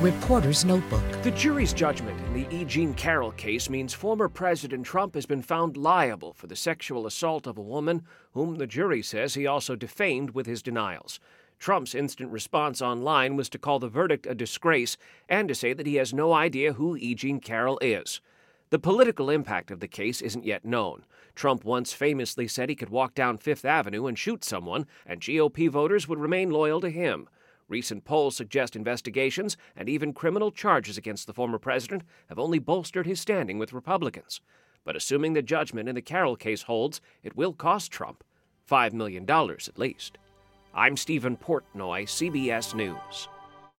Reporter's Notebook. The jury's judgment in the E. Jean Carroll case means former President Trump has been found liable for the sexual assault of a woman whom the jury says he also defamed with his denials. Trump's instant response online was to call the verdict a disgrace and to say that he has no idea who E. Jean Carroll is. The political impact of the case isn't yet known. Trump once famously said he could walk down Fifth Avenue and shoot someone, and GOP voters would remain loyal to him. Recent polls suggest investigations and even criminal charges against the former president have only bolstered his standing with Republicans. But assuming the judgment in the Carroll case holds, it will cost Trump $5 million at least. I'm Steven Portnoy, CBS News.